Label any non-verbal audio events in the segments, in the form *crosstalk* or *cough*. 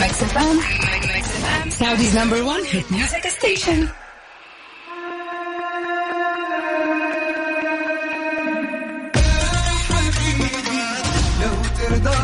Mix FM. Saudi's number one hit music station. لو ترضاها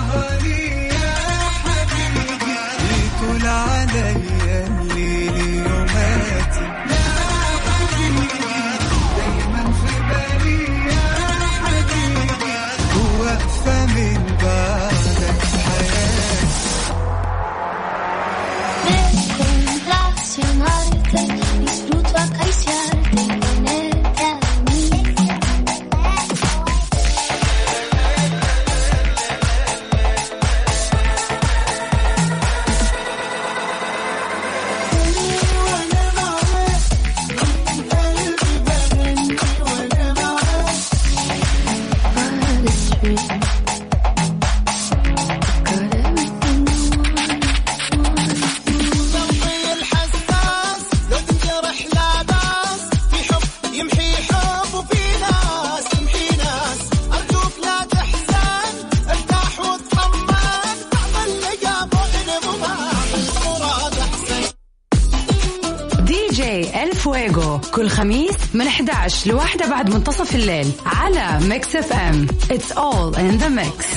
الفويجو كل خميس من 11 لواحدة بعد منتصف الليل على Mix FM It's all in the mix.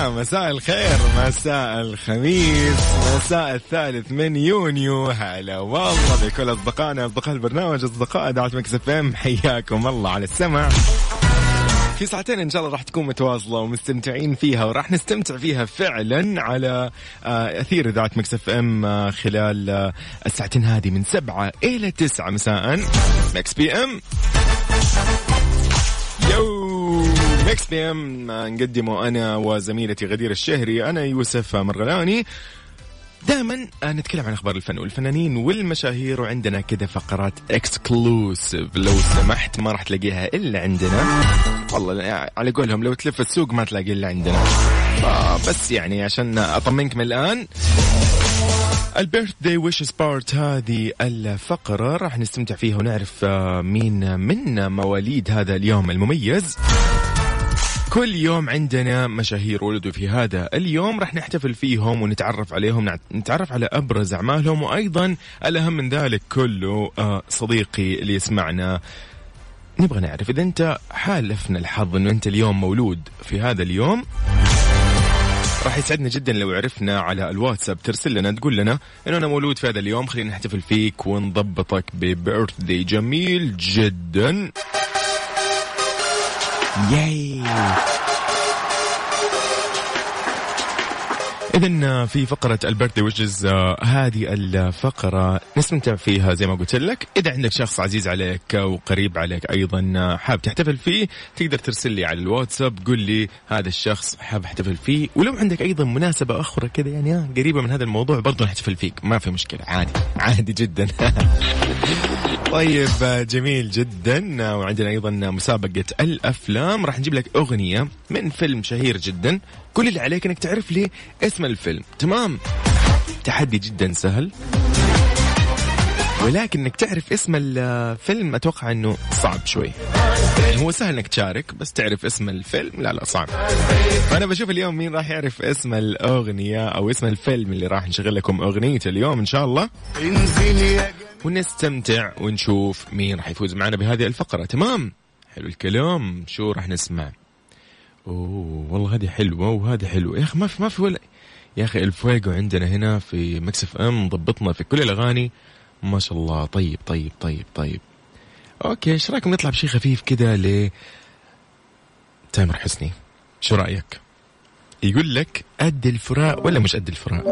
يا مساء الخير مساء الخميس مساء الثالث من يونيو. هلا والله بكل أصدقائنا أصدقاء البرنامج أصدقاء إذاعة Mix FM حياكم الله على السمع. في ساعتين إن شاء الله راح تكون متواصلة ومستمتعين فيها وراح نستمتع فيها فعلا على آه، أثير إذاعة Mix FM آه، خلال آه، الساعتين هذه من سبعة إلى تسعة مساء. Mix PM. Mix PM نقدمه أنا وزميلتي غدير الشهري أنا يوسف مرغلاني. دائما نتكلم عن أخبار الفن والفنانين والمشاهير وعندنا كذا فقرات exclusive لو سمحت ما راح تلاقيها إلا عندنا. والله على قولهم لو تلف السوق ما تلاقي إلا عندنا. بس يعني عشان أطمنك من الآن ال birthday wishes part هذه الفقرة راح نستمتع فيها ونعرف آه، مين من مواليد هذا اليوم المميز. كل يوم عندنا مشاهير ولدوا في هذا اليوم. راح نحتفل فيهم ونتعرف عليهم نتعرف على أبرز أعمالهم وأيضا الأهم من ذلك كله آه، صديقي اللي يسمعنا. نبغى نعرف إذا أنت حالفنا الحظ أنه أنت اليوم مولود في هذا اليوم. راح يسعدنا جدا لو عرفنا على الواتساب. ترسل لنا تقول لنا إنه أنا مولود في هذا اليوم. خلينا نحتفل فيك ونضبطك ببيرث داي جميل جدا. ياي إذا في فقرة البرثدي ويشز هذه الفقرة. نستمتع فيها زي ما قلت لك، إذا عندك شخص عزيز عليك وقريب عليك أيضا آه، حاب تحتفل فيه تقدر ترسل لي على الواتساب قول لي هذا الشخص حاب أحتفل فيه، ولو عندك أيضا مناسبة أخرى كذا يعني آه، قريبة من هذا الموضوع برضو نحتفل فيك، ما في مشكلة. عادي. عادي جدا. *laughs* طيب جميل جدا. وعندنا أيضا مسابقة الأفلام. راح نجيب لك أغنية من فيلم شهير جدا. كل اللي عليك إنك تعرف لي اسم الفيلم. تمام؟ تحدي جدا سهل. ولكن إنك تعرف اسم الفيلم أتوقع إنه صعب شوي. يعني هو سهل إنك تشارك بس تعرف اسم الفيلم؟ لا لا صعب. فأنا بشوف اليوم مين راح يعرف اسم الأغنية أو اسم الفيلم اللي راح نشغل لكم اغنيته اليوم إن شاء الله. ونستمتع ونشوف مين راح يفوز معنا بهذه الفقرة. تمام؟ حلو الكلام. شو راح نسمع؟ أوه والله هذه حلوة وهذه حلوة. يا أخي ما في ما في ولا يا أخي الفويجو عندنا هنا في Mix FM ضبطنا في كل الأغاني. ما شاء الله. طيب طيب طيب طيب. okay إيش رأيكم نطلع بشيء خفيف كذا ل تامر حسني؟ شو رأيك؟ يقول لك قد الفراق ولا مش قد الفراق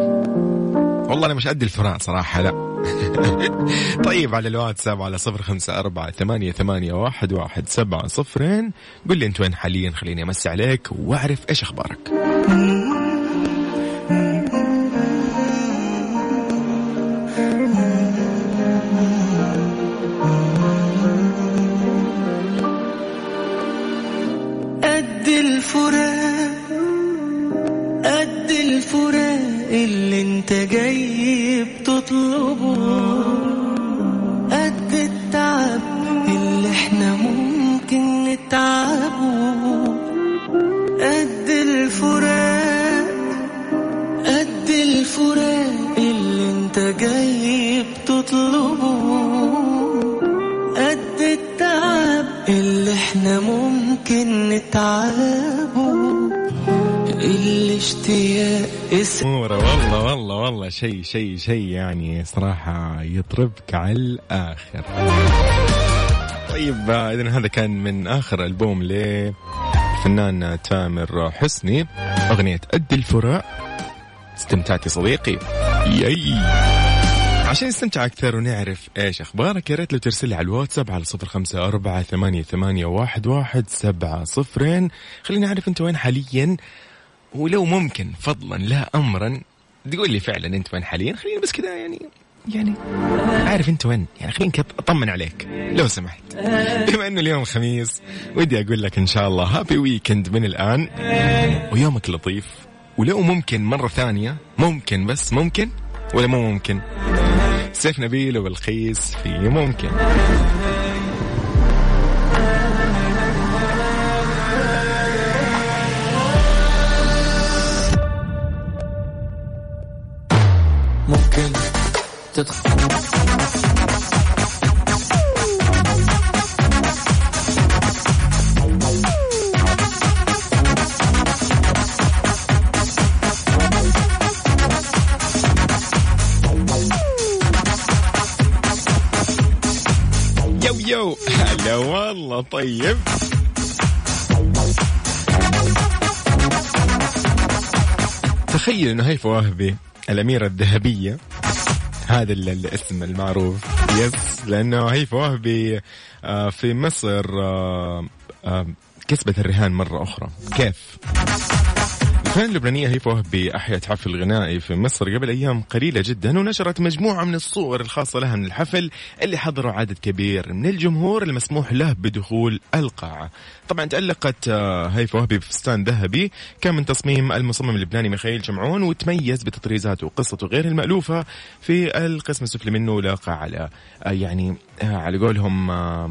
والله أنا مش قد الفراق صراحة لا. *laughs* طيب على الواتساب على صفر خمسة أربعة ثمانية, ثمانية واحد, واحد سبعة صفرين. قل لي أنت وين حاليا؟ خليني أمسي عليك وأعرف إيش أخبارك. الفراق اللي انت جاي بتطلبه قد التعب اللي إحنا ممكن نتعبه اسم أموره والله والله والله شيء شيء شيء يعني صراحة يطربك على الآخر. طيب إذا هذا كان من آخر ألبوم للفنان تامر حسني أغنية قد الفراق. استمتعت يا صديقي. ياي. عشان نستمتع أكثر ونعرف إيش أخبارك يا ريت لو ترسل لي على الواتساب على صفر خمسة أربعة ثمانية, ثمانية واحد, واحد سبعة صفرين. خليني أعرف أنت وين حاليا. ولو ممكن فضلا لا أمرا تقول لي فعلا أنت وين حاليا؟ خليني بس كذا يعني يعني عارف أنت وين؟ يعني خليني كذا أطمن عليك لو سمحت. بما إنه اليوم خميس ودي أقول لك إن شاء الله happy weekend من الآن. ويومك لطيف ولو ممكن مرة ثانية ممكن بس ممكن ولا مو ممكن؟ سيف نبيل وبلقيس في ممكن. تدخل يو يو هلا والله طيب تخيل إنه هيفا وهبي الأميرة الذهبية هذا ال- الاسم المعروف. يس لأنه هيفا وهبي آه، في مصر آه، آه، كسبت الرهان مرة أخرى. كيف؟ الفنانة اللبنانية هيفا وهبي أحيت حفل غنائي في مصر قبل أيام قليلة جدا ونشرت مجموعة من الصور الخاصة لها من الحفل اللي حضروا عدد كبير من الجمهور المسموح له بدخول القاعة. طبعا تألقت آه، هيفا وهبي بفستان ذهبي كان من تصميم المصمم اللبناني ميخائيل شمعون وتميز بتطريزاته وقصته غير المألوفة في القسم السفلي منه لاقى على آه، يعني آه، على قولهم آه،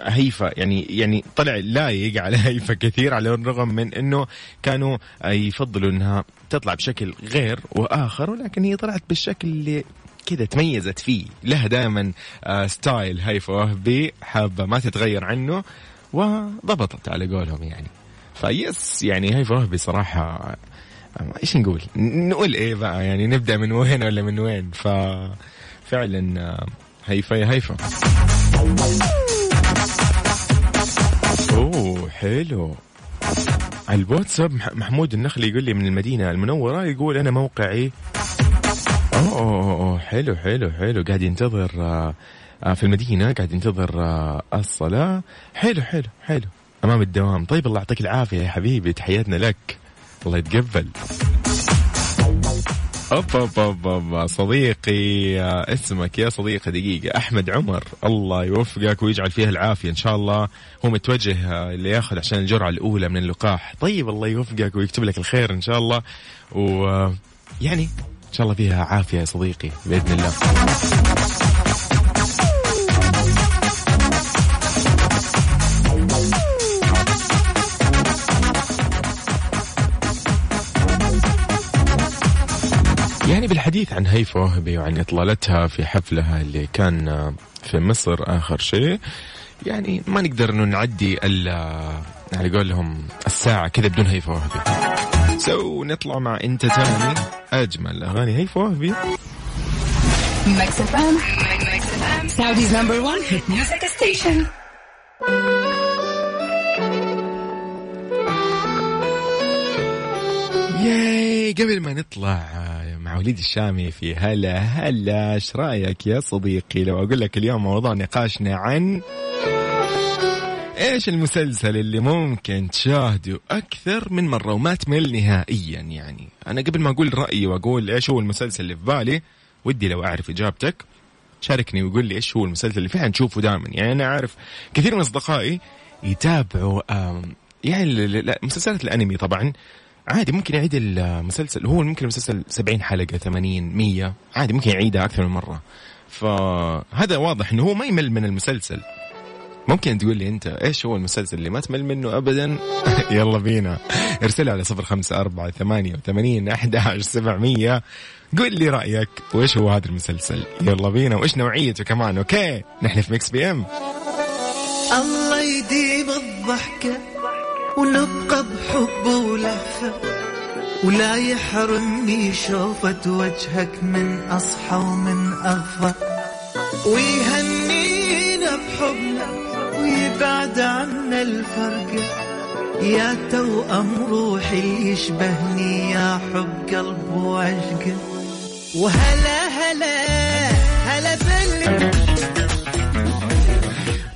هيفا يعني يعني طلع لايق على هيفا كثير على الرغم من إنه كانوا يفضلوا إنها تطلع بشكل غير وآخر ولكن هي طلعت بالشكل اللي كذا تميزت فيه. لها دائما آه، style هيفا وهبي حابة ما تتغير عنه وضبطت على قولهم يعني. face يعني هيفا وهبي صراحة آه، إيش نقول؟ نقول إيه بقى؟ يعني نبدأ من وين ولا من وين؟ ففعلا آه، هيفا يا هيفا أوه حلو. على الواتساب مح- محمود النخلي يقول لي من المدينة المنورة يقول أنا موقعي. أوه, أوه, أوه حلو حلو حلو. قاعد ينتظر آه، آه، في المدينة قاعد ينتظر آه، الصلاة. حلو حلو حلو. أمام الدوام. طيب الله يعطيك العافية يا حبيبي. تحياتنا لك. الله يتقبل. أوب أوب أوب أوب. صديقي آه، اسمك يا صديقي دقيقة. أحمد عمر. الله يوفقك ويجعل فيها العافية إن شاء الله. هو متوجه آه، اللي ياخذ عشان الجرعة الأولى من اللقاح. طيب الله يوفقك ويكتب لك الخير إن شاء الله. ويعني إن شاء الله فيها عافية يا صديقي بإذن الله. بالحديث عن هيفا وهبي وعن إطلالتها في حفلها اللي كان في مصر آخر شيء يعني ما نقدر إنه نعدي إلا على قولهم الساعة كذا بدون هيفا وهبي سو نطلع مع أنت تاني أجمل أغاني هيفا وهبي Mix FM. Saudi's number one hit music station. ياي قبل ما نطلع مع وليد الشامي في هلا هلا إيش رأيك يا صديقي؟ لو أقول لك اليوم موضوع نقاشنا عن إيش المسلسل اللي ممكن تشاهده أكثر من مرة وما تمل نهائيا يعني. أنا قبل ما أقول رأيي وأقول إيش هو المسلسل اللي في بالي ودي لو أعرف إجابتك شاركني وقول لي إيش هو المسلسل اللي فعلا تشوفه دائما. يعني أنا أعرف كثير من أصدقائي يتابعوا يعني مسلسلات الأنمي طبعا عادي ممكن يعيد المسلسل. هو ممكن المسلسل 70 حلقة 80 100 عادي ممكن يعيدها أكثر من مرة. فهذا واضح إنه هو ما يمل من المسلسل. ممكن تقول لي أنت إيش هو المسلسل اللي ما تمل منه ابدا؟ *laughs* يلا بينا. ارسل على صفر خمسة أربعة ثمانية وثمانين أحد سبعمية. قول لي رأيك وإيش هو هذا المسلسل؟ يلا بينا وإيش نوعيته كمان؟ okay نحن في Mix PM الله يديم الضحكة. ونبقى بحب ولهفة ولا يحرمني شوفة وجهك من أصحى ومن أغفى. ويهنينا بحبنا ويبعد عنا الفرقة يا توأم روحي يشبهني يا حب قلب وعشقه وهلا هلا هلا بال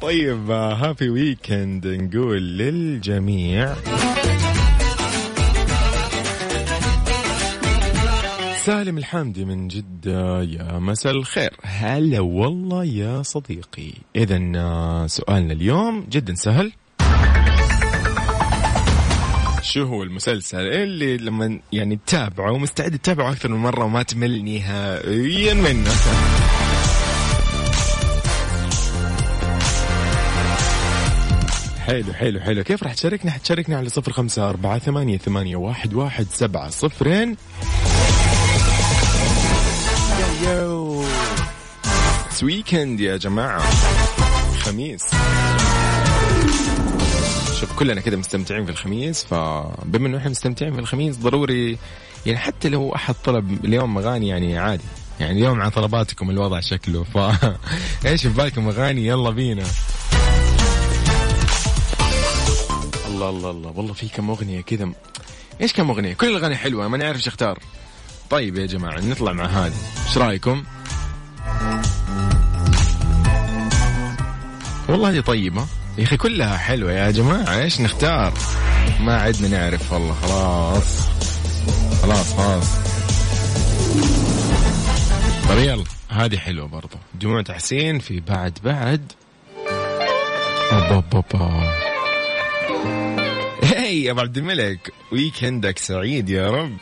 طيب هابي ويكند نقول للجميع. سالم الحامدي من جدة يا مساء الخير. هلا والله يا صديقي. إذا سؤالنا اليوم جدا سهل. شو هو المسلسل اللي لما يعني تتابعه ومستعد تتابعه أكثر من مرة وما تمل نهائيا منه حلو حلو حلو. كيف راح تشاركنا؟ حتشاركنا على صفر خمسة أربعة ثمانية, ثمانية واحد, واحد سبعة. صفرين. يو ويكند يا جماعة. خميس. شوف كلنا كده مستمتعين في الخميس فبما إنه إحنا مستمتعين في الخميس ضروري يعني حتى لو أحد طلب اليوم اغاني يعني عادي. يعني اليوم على طلباتكم الوضع شكله ف *laughs* إيش في بالكم اغاني يلا بينا. الله الله الله. والله في كم أغنية كذا. إيش كم أغنية؟ كل الأغاني حلوة ما إيش أختار. طيب يا جماعة نطلع مع هذه. إيش رأيكم؟ والله هذه طيبة. يا أخي كلها حلوة يا جماعة. إيش نختار؟ ما عدنا نعرف. والله خلاص. خلاص خلاص. طيب يلا هذه حلوة برضو. دموع تحسين في بعد بعد. أوبا أوبا ابو عبد الملك ويكندك سعيد يا رب.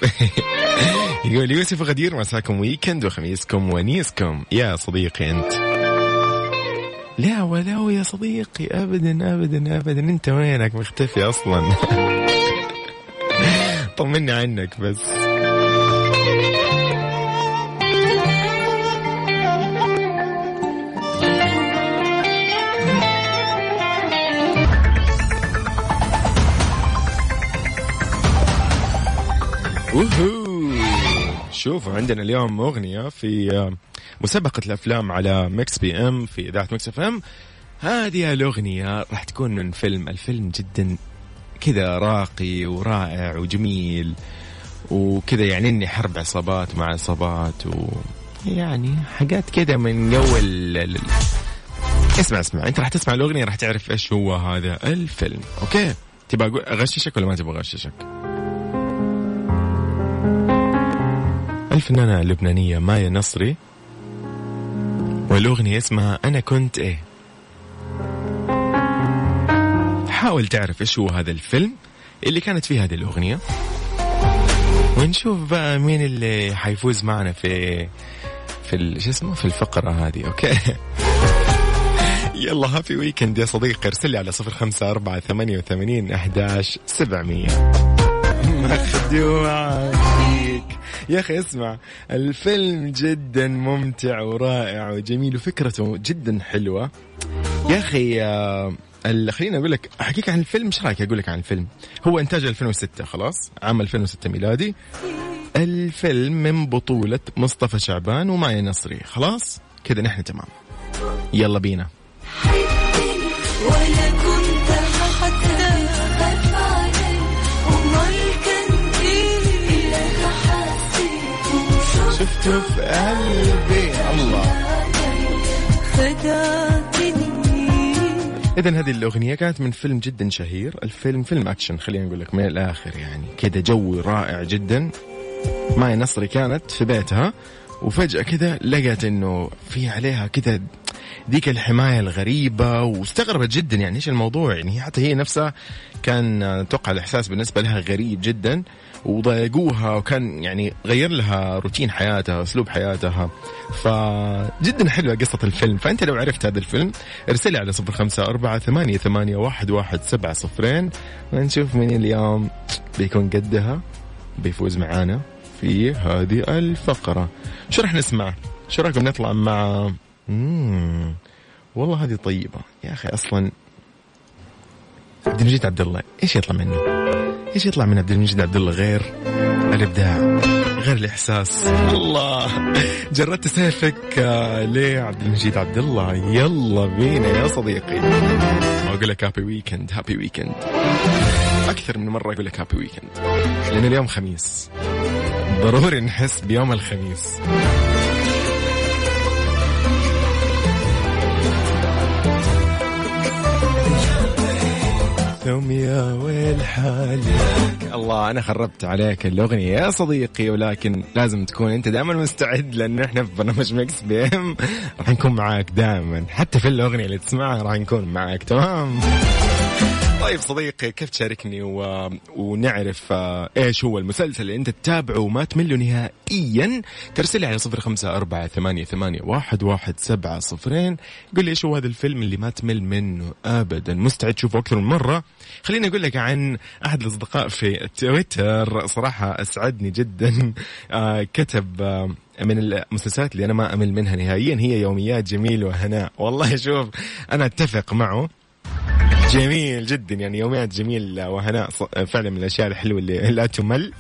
*laughs* يقول يوسف غدير مساكم ويكند وخميسكم ونيسكم. يا صديقي أنت. لا ولو يا صديقي ابدا ابدا ابدا. أنت وينك؟ مختفي أصلا. *laughs* طمني عنك بس. شوفوا عندنا اليوم أغنية في آه، مسابقة الأفلام على Mix PM في إذاعة Mix FM. هذه الأغنية راح تكون من فيلم الفيلم جدا كذا راقي ورائع وجميل وكذا يعني إني حرب عصابات مع عصابات و يعني حاجات كذا من جو اسمع اسمع أنت راح تسمع الأغنية راح تعرف إيش هو هذا الفيلم okay؟ تبغى أغششك ولا ما تبغى أغششك؟ الفنانة اللبنانية مايا نصري والأغنية اسمها أنا كنت إيه. حاول تعرف إيش هو هذا الفيلم اللي كانت فيه هذه الأغنية. ونشوف بقى مين اللي حيفوز معنا في في شو اسمه؟ في الفقرة هذه okay؟ *laughs* يلا happy weekend يا صديقي. ارسل لي على صفر خمسة أربعة ثمانية وثمانين أحداش سبعمية. *laughs* مخدوع فيك يا أخي اسمع الفيلم جدا ممتع ورائع وجميل وفكرته جدا حلوة. يا أخي آه، خليني أقول لك أحكيك عن الفيلم إيش رأيك أقول لك عن الفيلم؟ هو إنتاج 2006 خلاص عام 2006 ميلادي. الفيلم من بطولة مصطفى شعبان ومايا نصري خلاص؟ كذا نحن تمام. يلا بينا. شفته في قلبي. الله. إذا هذه الأغنية كانت من فيلم جدا شهير. الفيلم فيلم أكشن خلينا نقول لك من الآخر يعني. كذا جو رائع جدا. مايا نصري كانت في بيتها وفجأة كذا لقت إنه في عليها كذا ذيك الحماية الغريبة واستغربت جدا يعني إيش الموضوع يعني. حتى هي نفسها كان أتوقع الإحساس بالنسبة لها غريب جدا. وضايقوها وكان يعني غير لها روتين حياتها أسلوب حياتها. فجدا حلوة قصة الفيلم. فأنت لو عرفت هذا الفيلم ارسلي على صفر خمسة أربعة ثمانية, ثمانية واحد, واحد سبعة صفرين. ونشوف مين اليوم بيكون قدها بيفوز معانا في هذه الفقرة. شو راح نسمع؟ شو رايكم نطلع مع مم. والله هذه طيبة. يا أخي أصلا عبد المجيد عبد الله إيش يطلع منه؟ إيش يطلع من عبد المجيد عبد الله غير الإبداع غير الإحساس. الله. جردت سيفك آه، ليه عبد المجيد عبد الله؟ يلا بينا يا صديقي. أقول لك happy weekend happy weekend أكثر من مرة أقول لك happy weekend لأن اليوم خميس. ضروري نحس بيوم الخميس. يا ويل حالك. الله أنا خربت عليك الأغنية يا صديقي ولكن لازم تكون أنت دائما مستعد لأن إحنا في برنامج Mix PM. راح نكون معاك دائما. حتى في الأغنية اللي تسمعها راح نكون معاك تمام؟ طيب صديقي كيف تشاركني و... ونعرف آه، إيش هو المسلسل اللي أنت تتابعه وما تمله نهائيا؟ ترسل لي على صفر خمسة أربعة ثمانية, ثمانية واحد, واحد سبعة صفرين. قل لي إيش هو هذا الفيلم اللي ما تمل منه ابدا. مستعد تشوفه أكثر من مرة؟ خليني أقول لك عن أحد الأصدقاء في تويتر. صراحة أسعدني جدا. *laughs* آه كتب آه من المسلسلات اللي أنا ما أمل منها نهائيا. هي يوميات جميل وهناء. والله شوف أنا أتفق معه. جميل جدا يعني يوميات جميل وهناء فعلا من الأشياء الحلوة اللي لا تمل.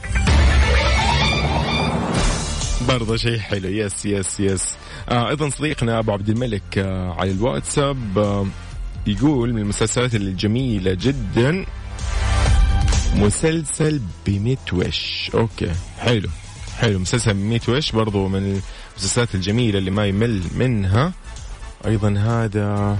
برضه شيء حلو yes yes yes. آه أيضا صديقنا أبو عبد الملك آه على الواتساب آه يقول من المسلسلات الجميلة جدا مسلسل بميت وش. okay حلو حلو. مسلسل بميت وش برضو من المسلسلات الجميلة اللي ما يمل منها. أيضا هذا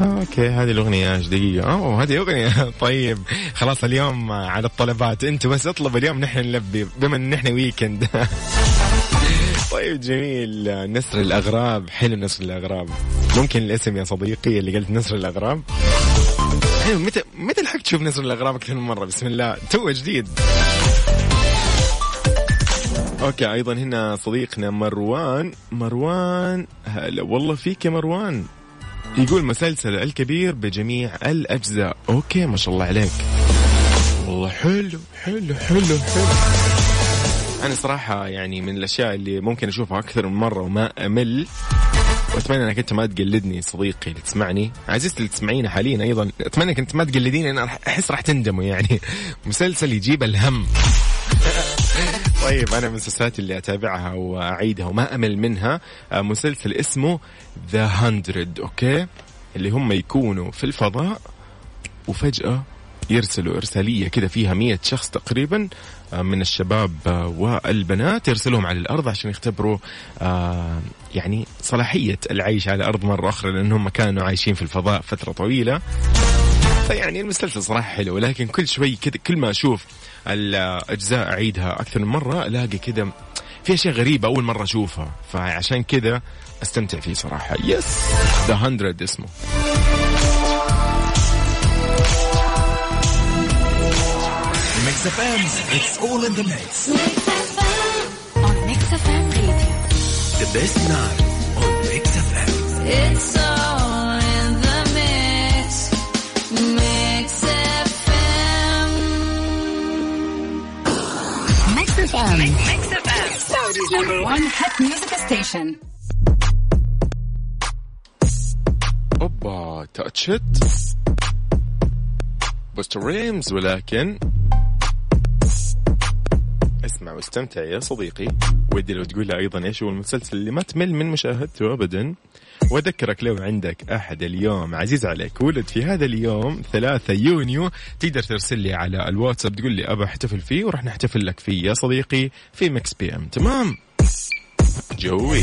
okay هذه الأغنية إيش دقيقة. أوه هذه أغنية. *laughs* طيب خلاص اليوم على الطلبات. أنتوا بس اطلبوا اليوم نحن نلبي بما إن نحن weekend *laughs* طيب جميل. نسل الأغراب حلو نسل الأغراب. ممكن الاسم يا صديقي اللي قلت نسل الأغراب. حلو متى متى لحقت تشوف نسل الأغراب أكثر من مرة؟ بسم الله تو جديد. okay أيضا هنا صديقنا مروان. مروان هلا والله فيك يا مروان. يقول مسلسل الكبير بجميع الأجزاء. okay ما شاء الله عليك. والله حلو حلو حلو حلو. أنا صراحة يعني من الأشياء اللي ممكن أشوفها أكثر من مرة وما أمل. وأتمنى إنك أنت ما تقلدني صديقي اللي تسمعني. عزيزتي اللي تسمعينا حاليا أيضا. أتمنى إنك أنت ما تقلديني راح- أحس راح تندموا يعني. مسلسل يجيب الهم. طيب أنا من المسلسلات اللي أتابعها وأعيدها وما أمل منها آه، مسلسل اسمه ذا هندرد أوكي؟ اللي هم يكونوا في الفضاء وفجأة يرسلوا إرسالية كذا فيها مية شخص تقريبا آه، من الشباب آه، والبنات يرسلهم على الأرض عشان يختبروا يعني صلاحية العيش على الأرض مرة أخرى لأنهم كانوا عايشين في الفضاء فترة طويلة. فيعني المسلسل صراحة حلو ولكن كل شوي كذا كل ما أشوف الأجزاء أعيدها أكثر من مرة ألاقي كذا في أشياء غريبة أول مرة أشوفها. فعشان كذا أستمتع فيه صراحة. yes The Hundred اسمه. Mix FM it's all in the mix On Mix FM Radio. ذا Station. اوبا تاتشت بوستر ريمز ولكن اسمع واستمتع يا صديقي. ودي لو تقول لي أيضا إيش هو المسلسل اللي ما تمل من مشاهدته ابدا؟ *laughs* واذكرك لو عندك أحد اليوم عزيز عليك ولد في هذا اليوم 3 يونيو تقدر ترسل لي على الواتساب تقول لي ابى احتفل فيه وراح نحتفل لك فيه يا صديقي في Mix PM. تمام؟ joy.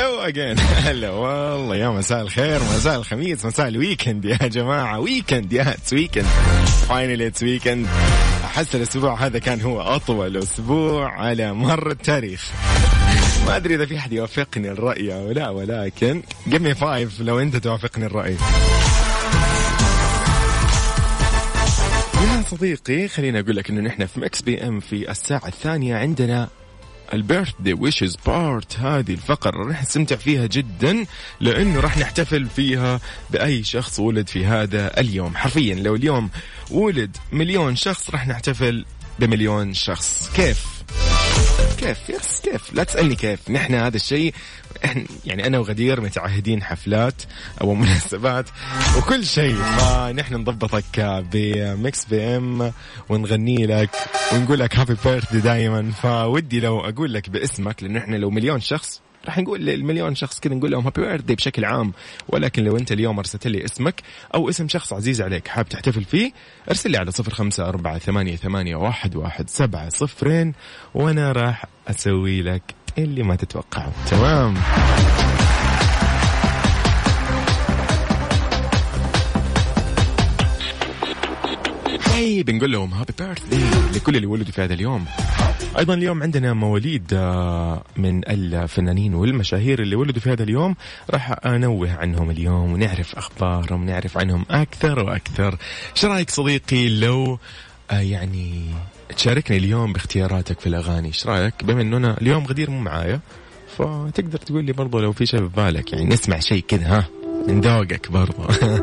hello again هلا والله يا مساء الخير مساء الخميس مساء ال weekend يا جماعة. weekend yeah it's weekend finally it's weekend أحس الأسبوع هذا كان هو أطول أسبوع على مر التاريخ. ما أدري إذا في أحد يوافقني الرأي أو لا ولكن give me five لو أنت توافقني الرأي. يا صديقي خليني أقول لك إنه نحن في Mix PM في الساعة الثانية عندنا ال birthday wishes part هذه الفقرة راح نستمتع فيها جدا لأنه راح نحتفل فيها بأي شخص ولد في هذا اليوم. حرفيا لو اليوم ولد مليون شخص راح نحتفل بمليون شخص. كيف؟ كيف؟ yes كيف؟ لا تسألني كيف. نحن هذا الشيء إحنا يعني أنا وغدير متعهدين حفلات أو مناسبات وكل شيء. فنحن نضبطك ب Mix PM ونغني لك ونقول لك happy birthday دائما فودي لو أقول لك باسمك لأنه إحنا لو مليون شخص راح نقول للمليون شخص كذا نقول لهم happy birthday بشكل عام. ولكن لو انت اليوم ارسلت لي اسمك أو اسم شخص عزيز عليك حاب تحتفل فيه ارسل لي على صفر خمسة أربعة ثمانية, ثمانية واحد, واحد سبعة صفرين وأنا راح أسوي لك اللي ما تتوقعه. تمام؟ هاي بنقول لهم هابي بيرثدي لكل اللي ولدوا في هذا اليوم. أيضا اليوم عندنا مواليد آه، من الفنانين والمشاهير اللي ولدوا في هذا اليوم. راح أنوه عنهم اليوم ونعرف أخبارهم ونعرف عنهم أكثر وأكثر. إيش رأيك صديقي لو آه، يعني تشاركني اليوم باختياراتك في الأغاني؟ إيش رأيك؟ بما انه أنا اليوم غدير مو معايا فتقدر تقول لي برضو لو في شيء في بالك يعني نسمع شيء كذا ها من ذوقك برضو.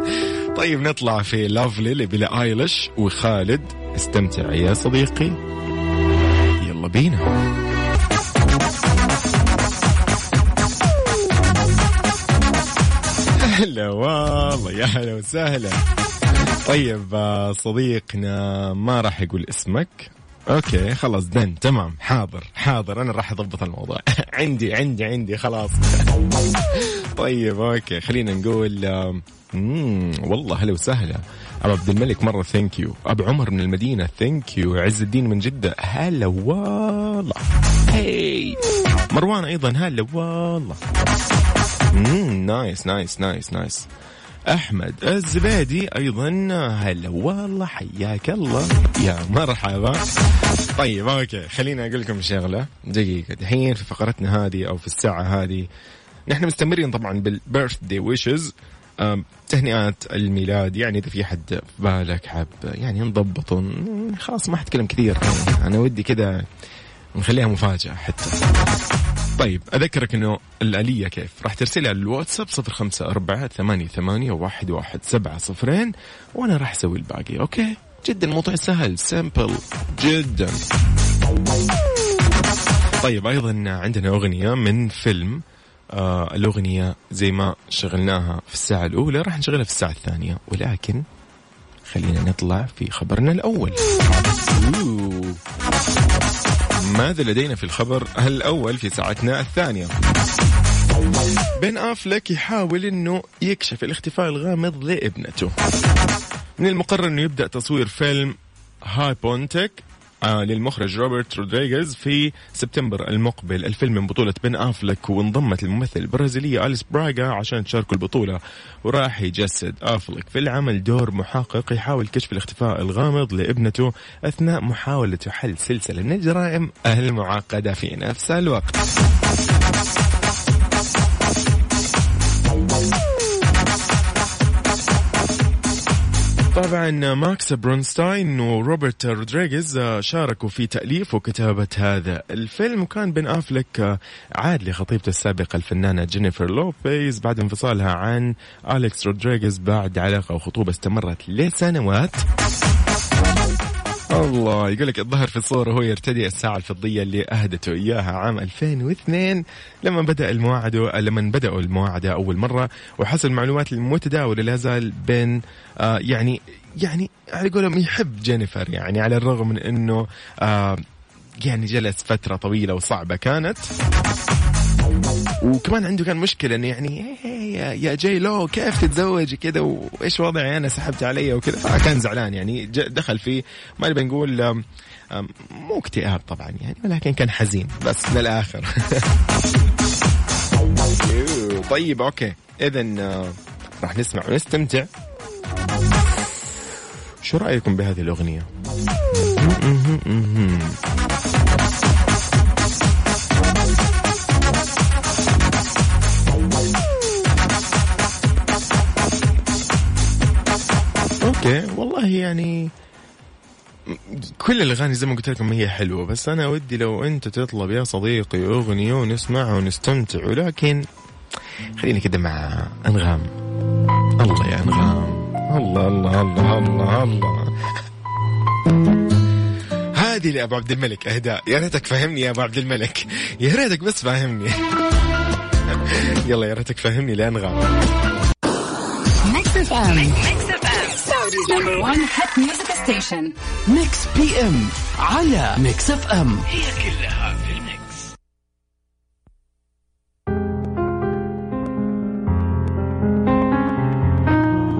*laughs* طيب نطلع في لافلي لبلا ايلش وخالد استمتع يا صديقي. يلا بينا. هلا والله يا هلا وسهلا. طيب آه، صديقنا ما راح يقول اسمك؟ okay خلاص done تمام حاضر حاضر أنا راح أضبط الموضوع. *laughs* عندي عندي عندي خلاص. *laughs* طيب okay خلينا نقول مم، والله هلا وسهلا. أبو عبد الملك مرة thank you أبو عمر من المدينة thank you عز الدين من جدة. هلا والله. hey مروان أيضا. هلا والله. مم، nice nice nice nice أحمد الزبيدي أيضا. هلا والله. حياك الله. يا مرحبا. طيب okay. خليني أقول لكم شغلة. دقيقة. دحين في فقرتنا هذه أو في الساعة هذه نحن مستمرين طبعا بال birthday wishes تهنئات الميلاد يعني إذا في حد في بالك حاب يعني نضبط خلاص ما حتكلم كثير. أنا ودي كذا نخليها مفاجأة حتى. طيب أذكرك أنه الآلية كيف؟ راح ترسلها على الواتساب صفر خمسة أربعة ثمانية, ثمانية واحد, واحد سبعة صفرين وأنا راح أسوي الباقي okay؟ جدا الموضوع سهل simple جدا. طيب أيضا عندنا أغنية من فيلم آه الأغنية زي ما شغلناها في الساعة الأولى راح نشغلها في الساعة الثانية. ولكن خلينا نطلع في خبرنا الأول. أوه. ماذا لدينا في الخبر الأول في ساعتنا الثانية؟ بن أفلك يحاول أنه يكشف الاختفاء الغامض لابنته. من المقرر أنه يبدأ تصوير فيلم هاي بونتك للمخرج روبرت رودريغيز في سبتمبر المقبل. الفيلم من بطولة بن أفلك وانضمت الممثل البرازيلية أليس براغا عشان تشاركوا البطولة. وراح يجسد أفلك. في العمل دور محقق يحاول كشف الاختفاء الغامض لابنته أثناء محاولته حل سلسلة من الجرائم المعقدة في نفس الوقت. طبعا ماكس برونستاين وروبرت رودريغيز شاركوا في تأليف وكتابة هذا الفيلم. وكان بن أفلك عاد لخطيبته السابقة الفنانة جينيفر لوبيز بعد انفصالها عن أليكس رودريغيز بعد علاقة وخطوبة استمرت لسنوات. الله. يقول لك الظهر في الصورة هو يرتدي الساعة الفضية اللي أهدته إياها عام 2002 لما بدأ المواعدة لما بدأوا المواعدة أول مرة وحسب المعلومات المتداولة لا زال بين آه يعني يعني على قولهم يحب جينيفر يعني على الرغم من أنه آه يعني جلس فترة طويلة وصعبة كانت. وكمان عنده كان مشكلة إنه يعني إيه يا, يا جاي لو كيف تتزوج؟ كذا وايش وضعي أنا؟ سحبت علي وكذا. فكان زعلان يعني دخل في ما نبي نقول مو اكتئاب طبعا يعني ولكن كان حزين. بس للآخر. *laughs* طيب أوكي. اذا آه، راح نسمع ونستمتع. شو رأيكم بهذه الأغنية؟ أوكي. والله يعني كل الأغاني زي ما قلت لكم هي حلوة بس أنا ودي لو أنت تطلب يا صديقي أغنية ونسمعها ونستمتع ولكن خليني كده مع أنغام. الله يا أنغام. الله الله الله الله الله. هذه لأبو عبد الملك أهداء. يا ريتك فهمني يا أبو عبد الملك. يا ريتك بس فاهمني *laughs* يلا يا ريتك فهمني لأنغام. Mix FM. Saudi's number one hit music station. Mix PM على Mix FM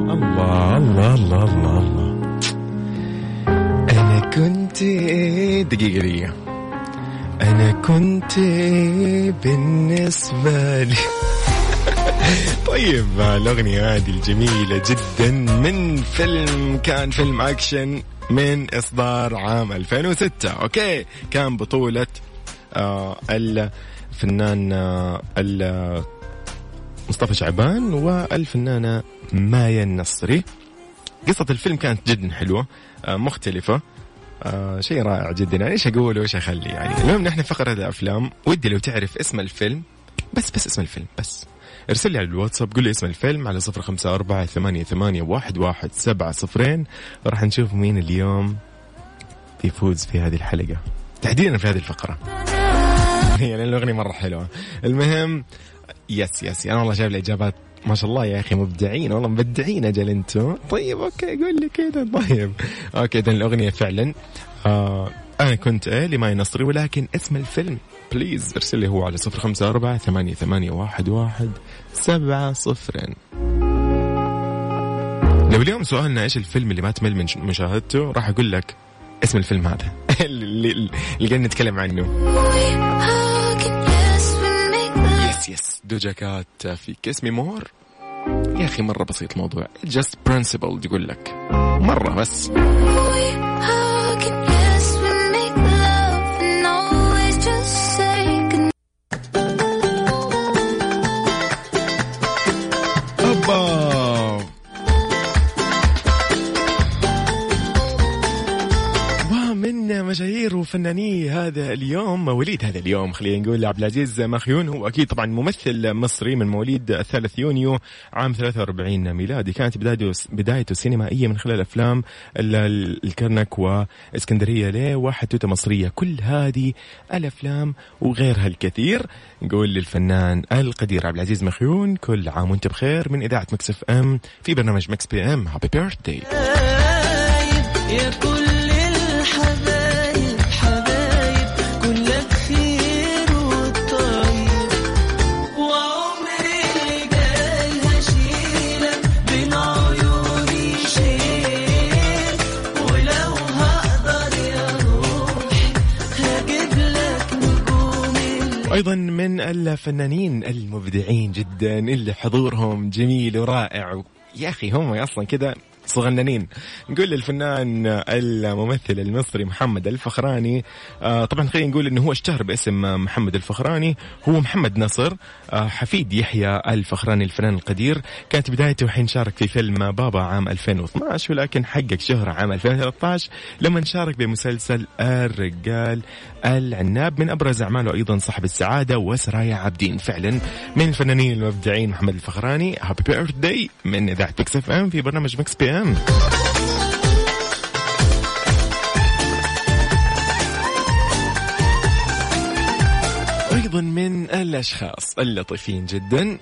الله الله الله الله الله. أنا كنت دقيقة دقيقة. أنا كنت بالنسبة لي. *laughs* طيب الأغنية هذه الجميلة جدا من فيلم كان فيلم أكشن من إصدار عام 2006 okay كان بطولة آه الفنان آه مصطفى شعبان والفنانة مايا النصري. قصة الفيلم كانت جدا حلوة آه، مختلفة آه شيء رائع جدا. يعني إيش أقول وايش اخلي يعني المهم نحن فقرة الأفلام. ودي لو تعرف اسم الفيلم بس بس اسم الفيلم بس. ارسل لي على الواتساب قول لي اسم الفيلم على صفر خمسة أربعة ثمانية, ثمانية واحد, واحد سبعة صفرين. راح نشوف مين اليوم بيفوز في هذه الحلقة. تحديدا في هذه الفقرة. *laughs* يعني الأغنية مرة حلوة. المهم yes yes أنا والله شايف الإجابات ما شاء الله يا أخي مبدعين. والله مبدعين أجل أنتم. طيب okay قول لي كذا طيب okay اذا الأغنية فعلا آه أنا كنت إيه لماي نصري ولكن اسم الفيلم please ارسل لي هو على صفر خمسة أربعة ثمانية, ثمانية واحد, واحد سبعة صفرين لو اليوم سؤالنا إيش الفيلم اللي ما تمل من مشاهدته راح أقول لك اسم الفيلم هذا. *laughs* اللي, قاعدين نتكلم عنه. yes yes Doja Cat في Kiss Me More يا أخي مرة بسيط الموضوع. Just principle يقول لك. مرة بس. وفناني هذا اليوم مواليد هذا اليوم خلينا نقول عبد العزيز مخيون هو أكيد طبعا ممثل مصري من مواليد الثالث يونيو عام 43 ميلادي. كانت بدايته بدايته سينمائيه من خلال أفلام ال- ال- الكرنك وإسكندرية ليه وحدوته مصرية. كل هذه الأفلام وغيرها الكثير. نقول للفنان القدير عبد العزيز مخيون كل عام وأنت بخير من إذاعة Mix FM في برنامج Mix PM. happy birthday يا كل الحبايب. الليل أيضا من الفنانين المبدعين جدا اللي حضورهم جميل ورائع. يا أخي هم أصلا كذا صغننين. نقول للفنان الممثل المصري محمد الفخراني آه طبعا خلينا نقول إنه هو اشتهر باسم محمد الفخراني هو محمد نصر آه حفيد يحيى الفخراني الفنان القدير كانت بدايته حين شارك في فيلم بابا عام 2012 ولكن حقق شهرة عام 2013 لما شارك بمسلسل الرجال العناب من أبرز أعماله أيضا صاحب السعادة وسرايا عابدين. فعلا من الفنانين المبدعين محمد الفخراني happy birthday من إذاعة Mix FM في برنامج Mix PM. إم. أيضا من الأشخاص اللطيفين جدا.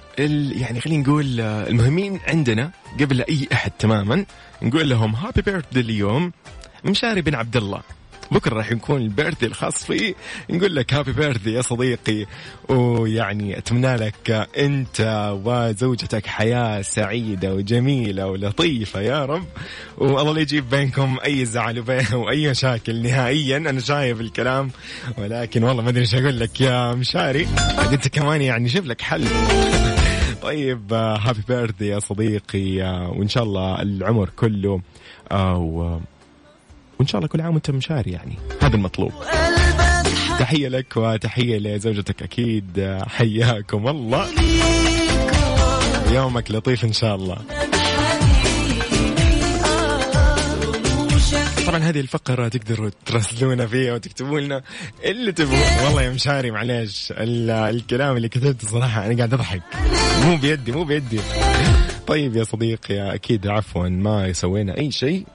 يعني خلينا نقول آه، المهمين عندنا قبل أي أحد تماما نقول لهم happy birthday اليوم مشاري بن عبد الله. بكرة راح يكون ال birthday الخاص فيه. نقول لك هابي بيرثدي يا صديقي. ويعني أتمنى لك أنت وزوجتك حياة سعيدة وجميلة ولطيفة يا رب. والله لا يجيب بينكم أي زعل وأي مشاكل نهائيا. أنا شايف الكلام. ولكن والله ما أدري إيش أقول لك يا مشاري. أنت كمان يعني شوف لك حل. *laughs* طيب هابي بيرثدي يا صديقي. وإن شاء الله العمر كله. آه، وإن شاء الله كل عام وأنت مشاري يعني. هذا المطلوب. تحية لك وتحية لزوجتك أكيد. حياكم الله. يومك لطيف إن شاء الله. طبعا هذه الفقرة تقدروا تراسلونا فيها وتكتبوا لنا اللي تبغوا والله يا مشاري معليش. ال- الكلام اللي كتبته صراحة أنا قاعد أضحك. مو بيدي مو بيدي. طيب يا صديقي أكيد عفوا ما سوينا أي شيء.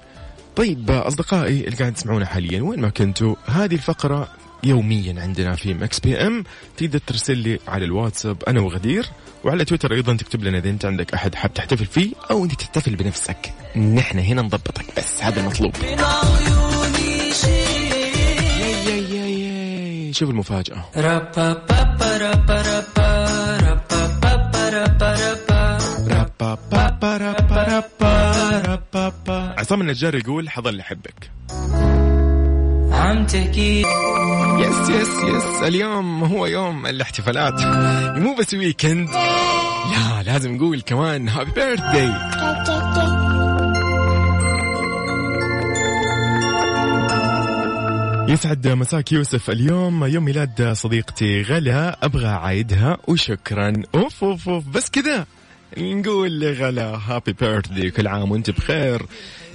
طيب أصدقائي اللي قاعد تسمعونا حاليا وين ما كنتوا هذه الفقرة يوميا عندنا في Mix PM تقدر ترسل لي على الواتساب أنا وغدير وعلى تويتر أيضا تكتب لنا إذا أنت عندك أحد حاب تحتفل فيه أو أنت تحتفل بنفسك. نحن هنا نضبطك بس هذا المطلوب. شوف المفاجأة. رابا. عصام النجار يقول حظل اللي يحبك عم تحكي. yes yes yes اليوم هو يوم الاحتفالات. مو بس weekend لا لازم نقول كمان happy birthday يسعد مساك يوسف اليوم. يوم ميلاد صديقتي غلا أبغى اعايدها وشكرا. أوف أوف أوف. بس كذا نقول لغلا happy birthday كل عام وانت بخير.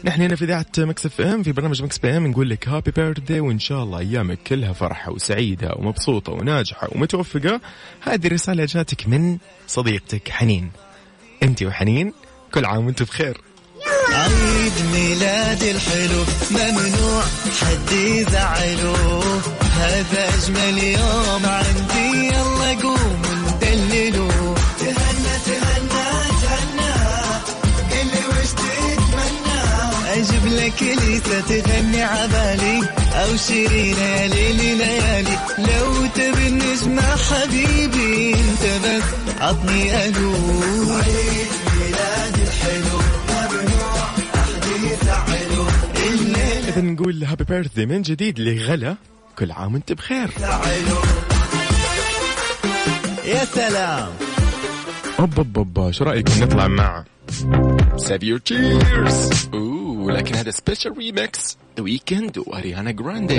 نحن هنا في إذاعة Mix FM في برنامج Mix PM نقول لك happy birthday وإن شاء الله أيامك كلها فرحة وسعيدة ومبسوطة وناجحة ومتوفقة. هذه رساله جاتك من صديقتك حنين. أنت وحنين كل عام وانت بخير. عيد ميلادي الحلو ممنوع حد يزعله. هذا أجمل يوم عندي يلا إليسا تغني عبالي أو شيرين ليلي ليالي. لو تبي النجمة حبيبي انت بس عطني عيد ميلادي الحلو ممنوع احد يزعله الليل إذا نقول happy birthday من جديد لغلا كل عام وأنت بخير. يا سلام. اوب اوب اوب شو رأيكم نطلع مع؟ Your Tears اوه لكن هذا special remix The Weeknd و Ariana Grande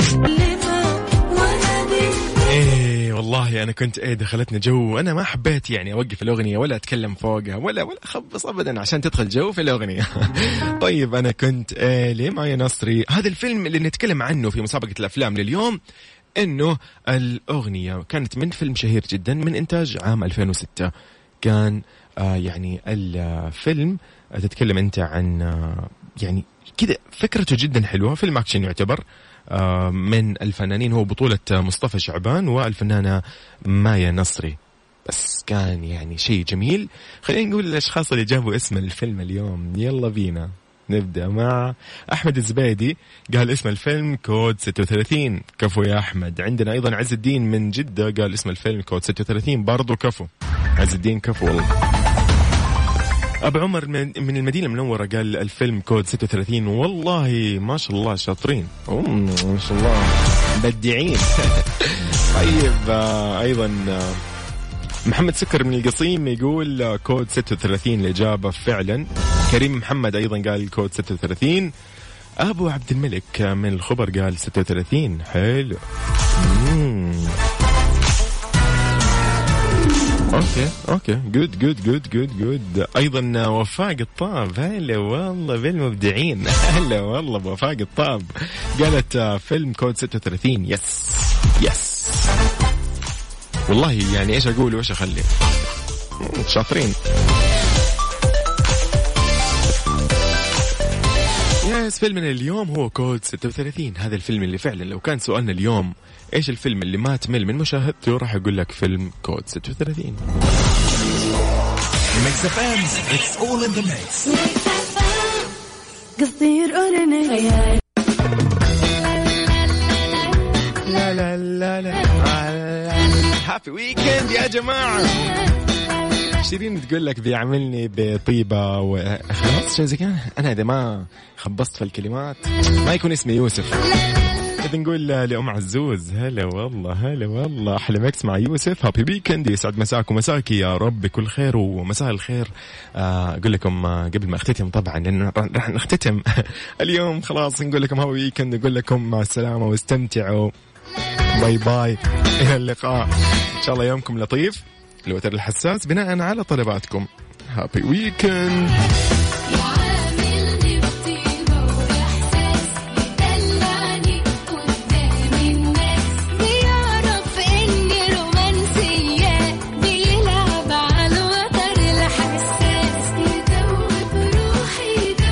إيه والله أنا كنت إيه دخلتنا جو. أنا ما حبيت يعني أوقف الأغنية ولا أتكلم فوقها ولا ولا أخبص ابدا عشان تدخل جو في الأغنية. *laughs* طيب أنا كنت إيه لماي نصري. هذا الفيلم اللي نتكلم عنه في مسابقة الأفلام لليوم إنه الأغنية كانت من فيلم شهير جدا من إنتاج عام 2006 كان آه يعني الفيلم آه، تتكلم أنت عن آه يعني كذا فكرته جدا حلوة. فيلم أكشن يعتبر آه من الفنانين هو بطولة مصطفى شعبان والفنانة مايا نصري. بس كان يعني شيء جميل. خلينا نقول الأشخاص اللي جابوا اسم الفيلم اليوم. يلا بينا نبدأ مع أحمد الزبيدي. قال اسم الفيلم كود 36 كفو يا أحمد. عندنا أيضا عز الدين من جدة قال اسم الفيلم كود 36 برضو كفو. عز الدين كفو والله. أبو عمر من المدينة المنورة قال الفيلم كود 36 والله ما شاء الله شاطرين. ما شاء الله. مبدعين. *laughs* طيب آه، أيضا آه، محمد سكر من القصيم يقول آه، كود 36 الإجابة فعلا. كريم محمد أيضا قال كود 36 أبو عبد الملك من الخبر قال 36 حلو. okay okay. Good good good good good أيضا وفاء قطاب هلا والله بالمبدعين. *laughs* هلا والله بوفاء قطاب قالت آه، فيلم كود 36 yes yes والله يعني إيش أقول وإيش أخلي؟ شاطرين. yes فيلمنا اليوم هو كود 36 هذا الفيلم اللي فعلا لو كان سؤالنا اليوم إيش الفيلم اللي ما تمل من مشاهدته؟ راح أقول لك فيلم كود 36 Mix FM it's all in the mix لا لا لا لا happy weekend يا جماعة. شيرين تقول لك بيعملني بطيبة وخلاص شيء زي كذا؟ أنا إذا ما خبصت في الكلمات ما يكون اسمي يوسف. إذا نقول لأم عزوز هلا والله هلا والله أحلى Mix مع يوسف happy weekend يسعد مساك ومساك يا رب بكل خير ومساء الخير. آه، أقول لكم آه، قبل ما أختتم طبعا لأن راح نختتم *laughs* اليوم خلاص نقول لكم happy weekend نقول لكم مع السلامة واستمتعوا. bye bye إلى اللقاء. إن شاء الله يومكم لطيف. الوتر الحساس بناء على طلباتكم. هابي ويكند